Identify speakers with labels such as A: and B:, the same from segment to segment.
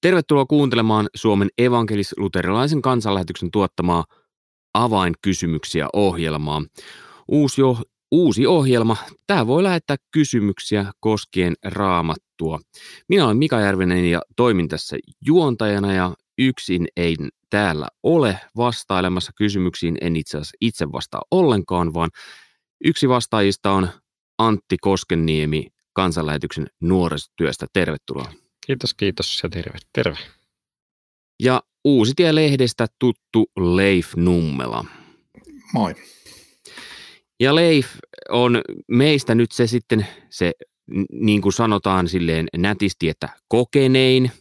A: Tervetuloa kuuntelemaan Suomen evankelis-luterilaisen kansanlähetyksen tuottamaa avainkysymyksiä ohjelmaa. Uusi, jo, uusi ohjelma. Tämä voi lähettää kysymyksiä koskien raamattua. Minä olen Mika Järvinen ja toimin tässä juontajana ja yksin ei täällä ole vastailemassa kysymyksiin. En itse asiassa itse vastaa ollenkaan, vaan yksi vastaajista on Antti Koskeniemi kansanlähetyksen nuorisotyöstä. Tervetuloa.
B: Kiitos, kiitos ja terve. terve.
A: Ja Uusitie-lehdestä tuttu Leif Nummela.
C: Moi.
A: Ja Leif on meistä nyt se sitten se, niin kuin sanotaan silleen nätisti, että kokenein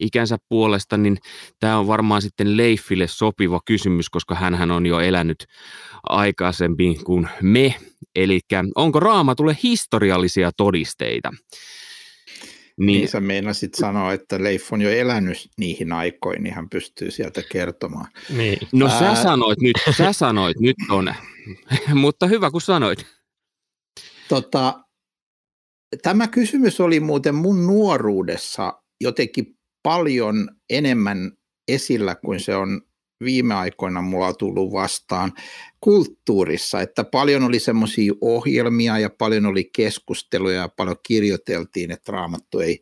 A: ikänsä puolesta, niin tämä on varmaan sitten Leifille sopiva kysymys, koska hän on jo elänyt aikaisemmin kuin me. Eli onko raamatulle historiallisia todisteita?
C: Niin, niin sä meinasit sanoa, että Leif on jo elänyt niihin aikoihin, niin hän pystyy sieltä kertomaan.
A: Niin. No Ää... sä sanoit nyt, sä sanoit nyt on, mutta hyvä kun sanoit.
C: Tota, tämä kysymys oli muuten mun nuoruudessa jotenkin paljon enemmän esillä kuin se on viime aikoina mulla on tullut vastaan kulttuurissa, että paljon oli semmoisia ohjelmia ja paljon oli keskusteluja ja paljon kirjoiteltiin, että raamattu ei,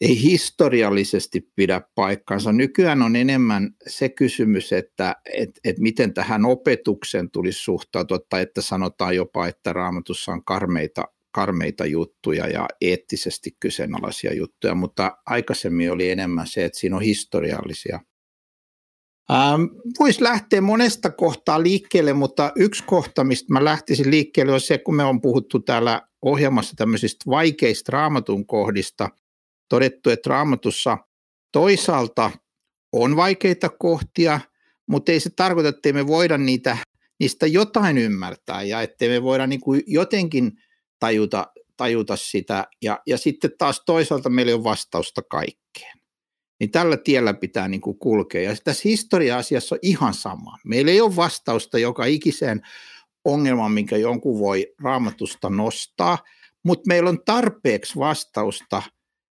C: ei historiallisesti pidä paikkaansa. Nykyään on enemmän se kysymys, että et, et miten tähän opetukseen tulisi suhtautua, tai että sanotaan jopa, että raamatussa on karmeita, karmeita juttuja ja eettisesti kyseenalaisia juttuja, mutta aikaisemmin oli enemmän se, että siinä on historiallisia Ähm, Voisi lähteä monesta kohtaa liikkeelle, mutta yksi kohta, mistä mä lähtisin liikkeelle, on se, kun me on puhuttu täällä ohjelmassa tämmöisistä vaikeista raamatun kohdista, todettu, että raamatussa toisaalta on vaikeita kohtia, mutta ei se tarkoita, että me voida niitä, niistä jotain ymmärtää ja ettei me voida niin kuin jotenkin tajuta, tajuta sitä. Ja, ja sitten taas toisaalta meillä on vastausta kaikkeen niin tällä tiellä pitää niin kuin kulkea. Ja tässä historia-asiassa on ihan sama. Meillä ei ole vastausta joka ikiseen ongelmaan, minkä jonkun voi raamatusta nostaa, mutta meillä on tarpeeksi vastausta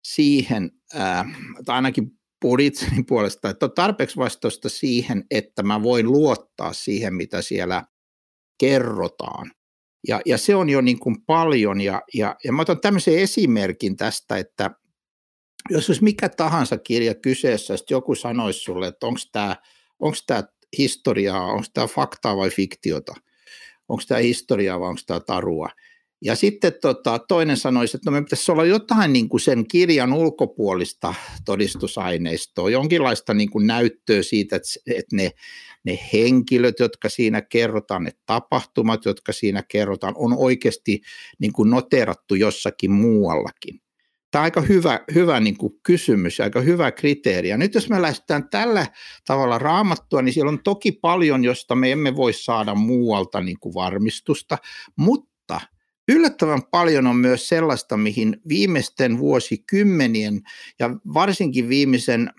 C: siihen, ää, tai ainakin puhun puolesta, että on tarpeeksi vastausta siihen, että mä voin luottaa siihen, mitä siellä kerrotaan. Ja, ja se on jo niin kuin paljon, ja, ja, ja mä otan tämmöisen esimerkin tästä, että jos olisi mikä tahansa kirja kyseessä, sitten joku sanoisi sulle, että onko tämä onko tämä historiaa, onko tämä faktaa vai fiktiota, onko tämä historiaa vai onko tämä tarua. Ja sitten tota, toinen sanoisi, että no me pitäisi olla jotain niin kuin sen kirjan ulkopuolista todistusaineistoa, jonkinlaista niin kuin näyttöä siitä, että, että ne, ne henkilöt, jotka siinä kerrotaan, ne tapahtumat, jotka siinä kerrotaan, on oikeasti niin kuin noterattu jossakin muuallakin. Tämä on aika hyvä, hyvä niin kuin kysymys ja aika hyvä kriteeri. Ja nyt jos me lähdetään tällä tavalla raamattua, niin siellä on toki paljon, josta me emme voi saada muualta niin kuin varmistusta, mutta Yllättävän paljon on myös sellaista, mihin viimeisten vuosikymmenien ja varsinkin viimeisen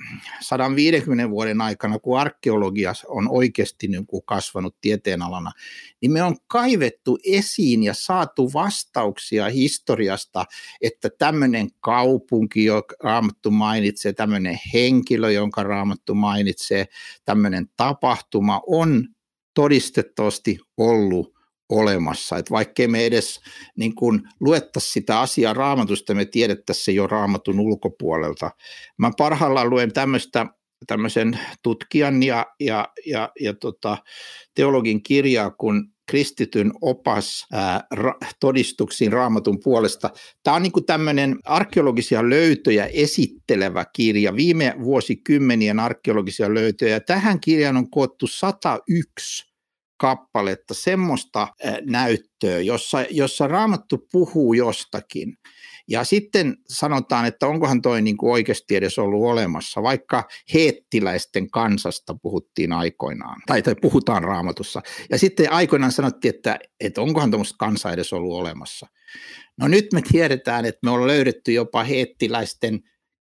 C: 150 vuoden aikana, kun arkeologia on oikeasti niin kuin kasvanut tieteenalana, niin me on kaivettu esiin ja saatu vastauksia historiasta, että tämmöinen kaupunki, joka Raamattu mainitsee, tämmöinen henkilö, jonka Raamattu mainitsee, tämmöinen tapahtuma on todistettavasti ollut olemassa. Että vaikkei me edes niin kun luettaisi sitä asiaa raamatusta, me tiedettäisiin se jo raamatun ulkopuolelta. Mä parhaillaan luen tämmöistä tämmöisen tutkijan ja, ja, ja, ja tota, teologin kirjaa kun kristityn opas ää, ra, todistuksiin raamatun puolesta. Tämä on niin tämmöinen arkeologisia löytöjä esittelevä kirja, viime vuosikymmenien arkeologisia löytöjä. Tähän kirjaan on koottu 101 kappaletta, semmoista näyttöä, jossa, jossa raamattu puhuu jostakin. Ja sitten sanotaan, että onkohan toi niin kuin oikeasti edes ollut olemassa, vaikka heettiläisten kansasta puhuttiin aikoinaan, tai, tai puhutaan raamatussa. Ja sitten aikoinaan sanottiin, että, että onkohan tuommoista kansaa edes ollut olemassa. No nyt me tiedetään, että me ollaan löydetty jopa heettiläisten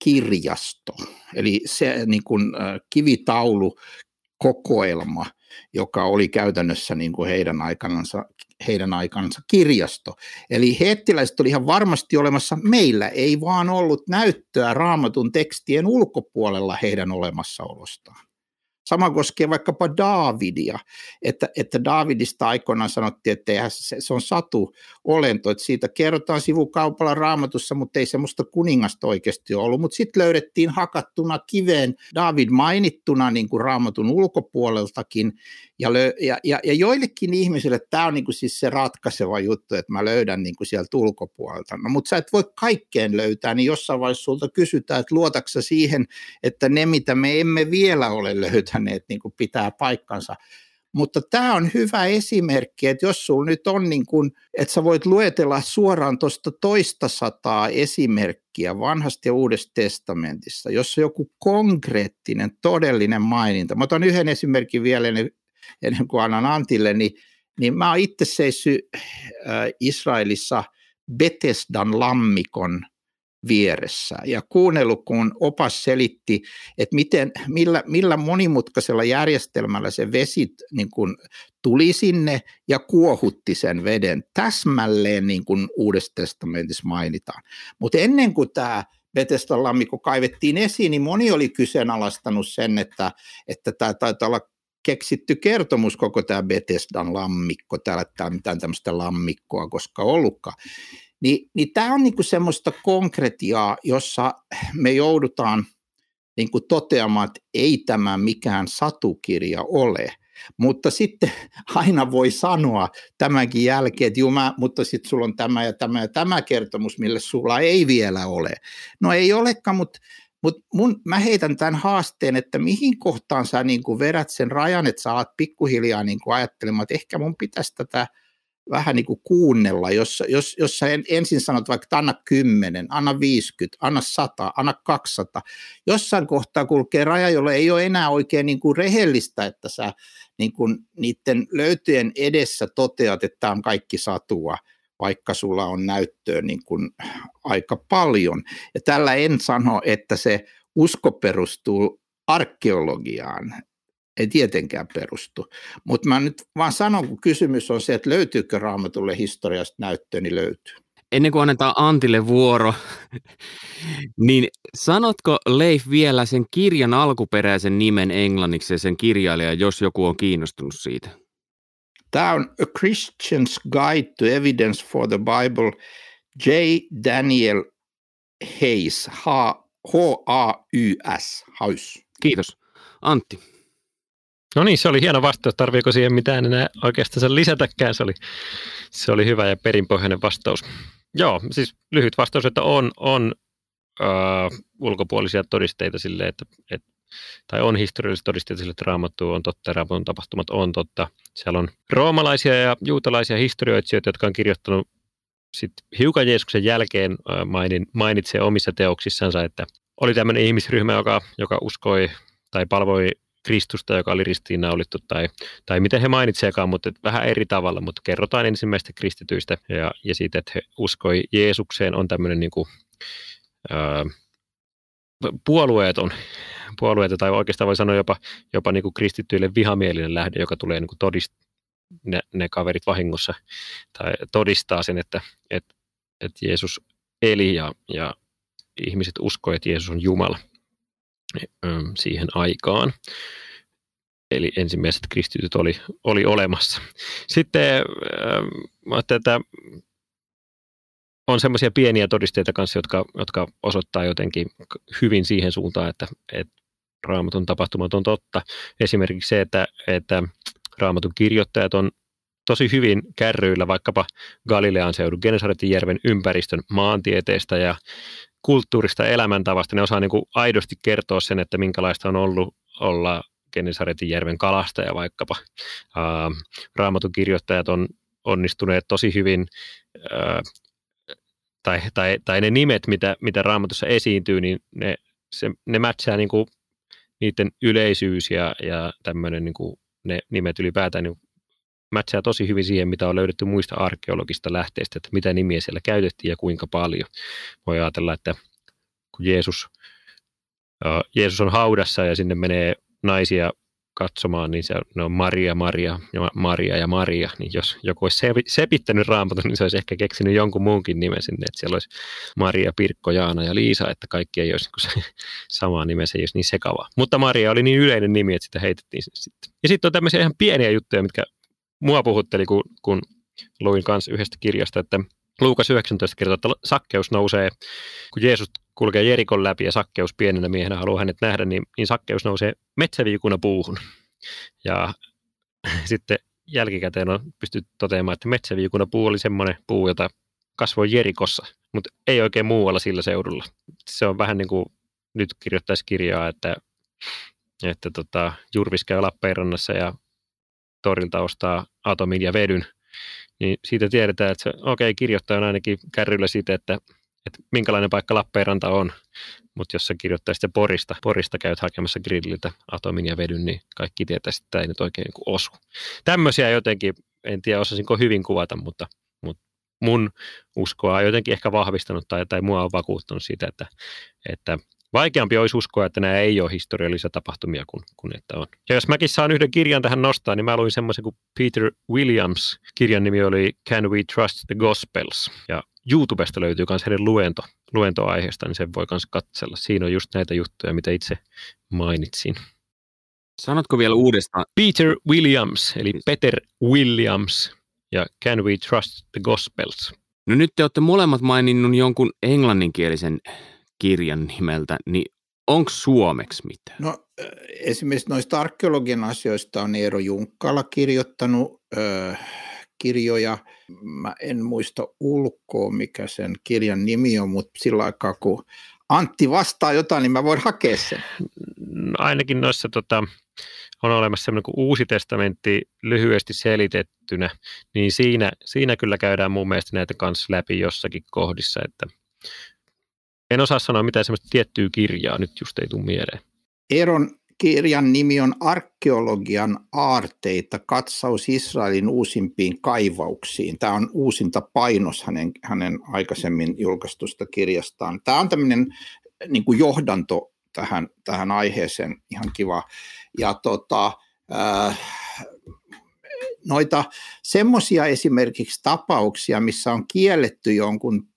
C: kirjasto, eli se niin kuin, kivitaulu kokoelma, joka oli käytännössä niin kuin heidän aikanansa heidän aikansa kirjasto. Eli hettiläiset oli ihan varmasti olemassa. Meillä ei vaan ollut näyttöä raamatun tekstien ulkopuolella heidän olemassaolostaan. Sama koskee vaikkapa Daavidia, että, että Daavidista aikoinaan sanottiin, että se, se on satu olento, että siitä kerrotaan sivukaupalla raamatussa, mutta ei semmoista kuningasta oikeasti ollut. Mutta sitten löydettiin hakattuna kiveen David mainittuna niin kuin raamatun ulkopuoleltakin, ja, lö, ja, ja, ja joillekin ihmisille tämä on niin kuin siis se ratkaiseva juttu, että mä löydän niin kuin sieltä ulkopuolelta. No, mutta sä et voi kaikkeen löytää, niin jossain vaiheessa sulta kysytään, että luotaksa siihen, että ne mitä me emme vielä ole löytäneet niin kuin pitää paikkansa. Mutta tämä on hyvä esimerkki, että jos sulla nyt on niin kuin, että sä voit luetella suoraan tuosta toista sataa esimerkkiä vanhasta ja uudesta testamentissa, jossa joku konkreettinen, todellinen maininta. Mä otan yhden esimerkin vielä ennen kuin annan Antille, niin, niin mä oon itse seissyt äh, Israelissa Betesdan lammikon vieressä ja kuunnellut, kun opas selitti, että miten, millä, millä monimutkaisella järjestelmällä se vesi niin kuin tuli sinne ja kuohutti sen veden täsmälleen niin kuin Uudessa testamentissa mainitaan. Mutta ennen kuin tämä Betesdan lammikko kaivettiin esiin, niin moni oli kyseenalaistanut sen, että, että tämä taitaa olla keksitty kertomus koko tämä Bethesdan lammikko, täällä ei mitään tämmöistä lammikkoa koska ollutkaan. Ni, niin tämä on niinku semmoista konkretiaa, jossa me joudutaan niinku toteamaan, että ei tämä mikään satukirja ole. Mutta sitten aina voi sanoa tämänkin jälkeen, että juu, mä, mutta sitten sulla on tämä ja tämä ja tämä kertomus, mille sulla ei vielä ole. No ei olekaan, mutta mutta mä heitän tämän haasteen, että mihin kohtaan sä niin kuin vedät sen rajan, että sä alat pikkuhiljaa niin kuin ajattelemaan, että ehkä mun pitäisi tätä vähän niin kuin kuunnella, jos, jos, jos sä ensin sanot vaikka, että anna 10, anna 50, anna 100, anna 200. Jossain kohtaa kulkee raja, jolle ei ole enää oikein niin kuin rehellistä, että sä niin kuin niiden löytyjen edessä toteat, että tämä on kaikki satua, vaikka sulla on näyttöä niin kuin aika paljon. Ja tällä en sano, että se usko perustuu arkeologiaan, ei tietenkään perustu. Mutta mä nyt vaan sanon, kun kysymys on se, että löytyykö raamatulle historiasta näyttöä, niin löytyy.
A: Ennen kuin annetaan Antille vuoro, niin sanotko Leif vielä sen kirjan alkuperäisen nimen englanniksi ja sen kirjailija, jos joku on kiinnostunut siitä?
C: Tämä on A Christian's Guide to Evidence for the Bible, J. Daniel Hayes, H-A-Y-S, Haus.
A: Kiitos. Antti.
B: No niin, se oli hieno vastaus. Tarviiko siihen mitään enää oikeastaan lisätäkään? Se oli, se oli hyvä ja perinpohjainen vastaus. Joo, siis lyhyt vastaus, että on, on äh, ulkopuolisia todisteita sille, että, että tai on historiallisia todisteita sille, että raamattu on totta ja raamatun tapahtumat on totta. Siellä on roomalaisia ja juutalaisia historioitsijoita, jotka on kirjoittanut sit hiukan Jeesuksen jälkeen mainin, mainitsee omissa teoksissansa, että oli tämmöinen ihmisryhmä, joka, joka uskoi tai palvoi Kristusta, joka oli ristiinnaulittu, tai, tai miten he mainitseekaan, mutta vähän eri tavalla, mutta kerrotaan ensimmäistä kristityistä ja, ja siitä, että he uskoi Jeesukseen, on tämmöinen niin kuin, ää, puolueeton, puolueita, tai oikeastaan voi sanoa jopa, jopa niin kuin kristittyille vihamielinen lähde, joka tulee niin kuin todist, ne, ne kaverit vahingossa tai todistaa sen, että, että, että Jeesus eli ja, ja ihmiset uskoivat, että Jeesus on Jumala siihen aikaan. Eli ensimmäiset kristityt oli, oli olemassa. Sitten mä että on semmoisia pieniä todisteita kanssa, jotka, jotka osoittaa jotenkin hyvin siihen suuntaan, että, että raamatun tapahtumat on totta. Esimerkiksi se, että, että raamatun kirjoittajat on tosi hyvin kärryillä vaikkapa Galilean seudun Genesaretin järven ympäristön maantieteestä ja kulttuurista elämäntavasta. Ne osaa niin kuin aidosti kertoa sen, että minkälaista on ollut olla Genesaretin järven kalastaja vaikkapa. Raamatun kirjoittajat on onnistuneet tosi hyvin tai, tai, tai ne nimet, mitä, mitä raamatussa esiintyy, niin ne, se, ne matchaa niin kuin niiden yleisyys ja, ja tämmöinen niin kuin ne nimet ylipäätään niin matchaa tosi hyvin siihen, mitä on löydetty muista arkeologista lähteistä, että mitä nimiä siellä käytettiin ja kuinka paljon. Voi ajatella, että kun Jeesus, Jeesus on haudassa ja sinne menee naisia katsomaan, niin se, ne on Maria, Maria ja Maria ja Maria, niin jos joku olisi sepittänyt raamatun, niin se olisi ehkä keksinyt jonkun muunkin nimen sinne, että siellä olisi Maria, Pirkko, Jaana ja Liisa, että kaikki ei olisi niin se sama nime, se ei olisi niin sekavaa. Mutta Maria oli niin yleinen nimi, että sitä heitettiin sitten. Ja sitten on tämmöisiä ihan pieniä juttuja, mitkä mua puhutteli, kun, kun luin kanssa yhdestä kirjasta, että Luukas 19 kertoo, että sakkeus nousee, kun Jeesus kulkee Jerikon läpi ja sakkeus pienenä miehenä haluaa hänet nähdä, niin, niin sakkeus nousee metsäviikuna puuhun. Ja sitten jälkikäteen on pystytty toteamaan, että metsäviikuna puu oli semmoinen puu, jota kasvoi Jerikossa, mutta ei oikein muualla sillä seudulla. Se on vähän niin kuin nyt kirjoittaisi kirjaa, että, että tota, Jurvis käy Lappeenrannassa ja torilta ostaa atomin ja vedyn, niin siitä tiedetään, että se, okei, okay, kirjoittaja on ainakin kärryllä siitä, että, että minkälainen paikka Lappeenranta on, mutta jos sä kirjoittaisit Porista, Porista käyt hakemassa grilliltä atomin ja vedyn, niin kaikki tietää, että tämä ei nyt oikein niin osu. Tämmöisiä jotenkin, en tiedä osasinko hyvin kuvata, mutta, mutta mun uskoa on jotenkin ehkä vahvistanut tai, tai mua on vakuuttanut siitä, että, että Vaikeampi olisi uskoa, että nämä ei ole historiallisia tapahtumia kuin, kuin että on. Ja jos mäkin saan yhden kirjan tähän nostaa, niin mä luin semmoisen kuin Peter Williams. Kirjan nimi oli Can We Trust the Gospels? Ja YouTubesta löytyy myös hänen luento, luentoaiheesta, niin sen voi myös katsella. Siinä on just näitä juttuja, mitä itse mainitsin.
A: Sanotko vielä uudestaan?
B: Peter Williams, eli Peter Williams ja Can We Trust the Gospels?
A: No nyt te olette molemmat maininnut jonkun englanninkielisen kirjan nimeltä, niin onko suomeksi mitään?
C: No esimerkiksi noista arkeologian asioista on Eero Junkkala kirjoittanut ö, kirjoja. Mä en muista ulkoa, mikä sen kirjan nimi on, mutta sillä aikaa kun Antti vastaa jotain, niin mä voin hakea sen.
B: No, ainakin noissa tota, on olemassa sellainen kuin uusi testamentti lyhyesti selitettynä, niin siinä, siinä kyllä käydään mun mielestä näitä kanssa läpi jossakin kohdissa, että en osaa sanoa mitään semmoista tiettyä kirjaa, nyt just ei tule mieleen.
C: Eeron kirjan nimi on Arkeologian aarteita, katsaus Israelin uusimpiin kaivauksiin. Tämä on uusinta painos hänen, hänen aikaisemmin julkaistusta kirjastaan. Tämä on tämmöinen niin kuin johdanto tähän, tähän aiheeseen, ihan kiva. Ja tota, äh, noita semmoisia esimerkiksi tapauksia, missä on kielletty jonkun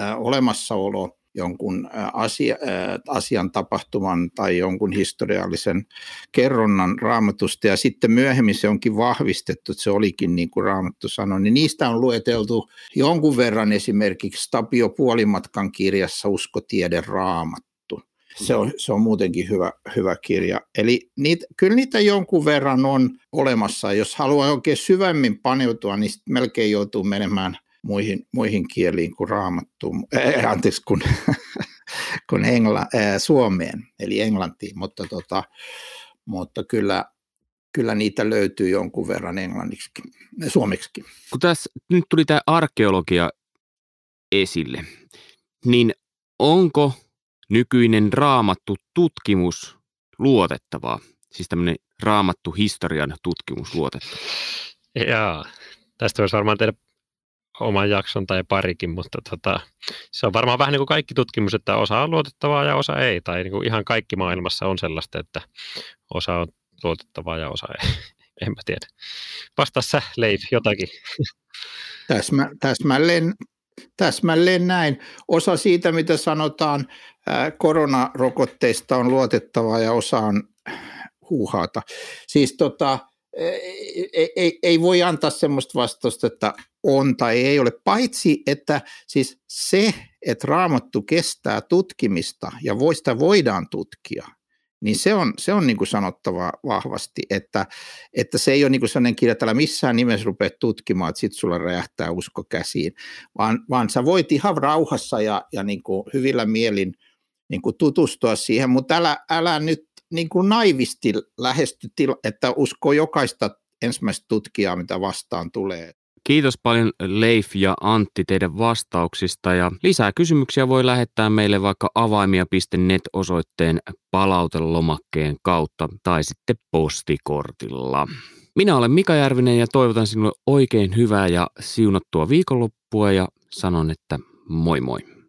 C: äh, olemassaolo jonkun asia, asian tapahtuman tai jonkun historiallisen kerronnan raamatusta ja sitten myöhemmin se onkin vahvistettu, että se olikin niin kuin raamattu sanoi, niin niistä on lueteltu jonkun verran esimerkiksi Tapio Puolimatkan kirjassa Uskotiede raamattu. Se on, se on muutenkin hyvä, hyvä kirja. Eli niitä, kyllä niitä jonkun verran on olemassa. Jos haluaa oikein syvemmin paneutua, niin melkein joutuu menemään – muihin, muihin kieliin kuin raamattuun, äh, anteeksi, kuin, kuin engla, äh, suomeen, eli englantiin, mutta, tota, mutta kyllä, kyllä niitä löytyy jonkun verran englanniksi, suomeksi.
A: Kun tässä nyt tuli tämä arkeologia esille, niin onko nykyinen raamattu tutkimus luotettavaa? Siis tämmöinen raamattu historian tutkimus luotettavaa?
B: Jaa, tästä voisi varmaan tehdä oman jakson tai parikin, mutta tota, se on varmaan vähän niin kuin kaikki tutkimus, että osa on luotettavaa ja osa ei, tai niin kuin ihan kaikki maailmassa on sellaista, että osa on luotettavaa ja osa ei. En mä tiedä. Vastaa sä, Leif, jotakin.
C: Täsmä, täsmälleen, täsmälleen näin. Osa siitä, mitä sanotaan koronarokotteista on luotettavaa ja osa on huuhaata. Siis tota, ei, ei, ei voi antaa semmoista vastausta, että on tai ei ole, paitsi että siis se, että raamattu kestää tutkimista ja sitä voidaan tutkia, niin se on, se on niin kuin sanottava vahvasti, että, että se ei ole niin kuin sellainen kirja, että missään nimessä rupeat tutkimaan, että sitten sulla räjähtää usko käsiin, vaan, vaan sä voit ihan rauhassa ja, ja niin kuin hyvillä mielin niin kuin tutustua siihen, mutta älä, älä nyt niin kuin naivisti lähesty, että usko jokaista ensimmäistä tutkijaa, mitä vastaan tulee.
A: Kiitos paljon Leif ja Antti teidän vastauksista ja lisää kysymyksiä voi lähettää meille vaikka avaimia.net-osoitteen palautelomakkeen kautta tai sitten postikortilla. Minä olen Mika Järvinen ja toivotan sinulle oikein hyvää ja siunattua viikonloppua ja sanon, että moi moi.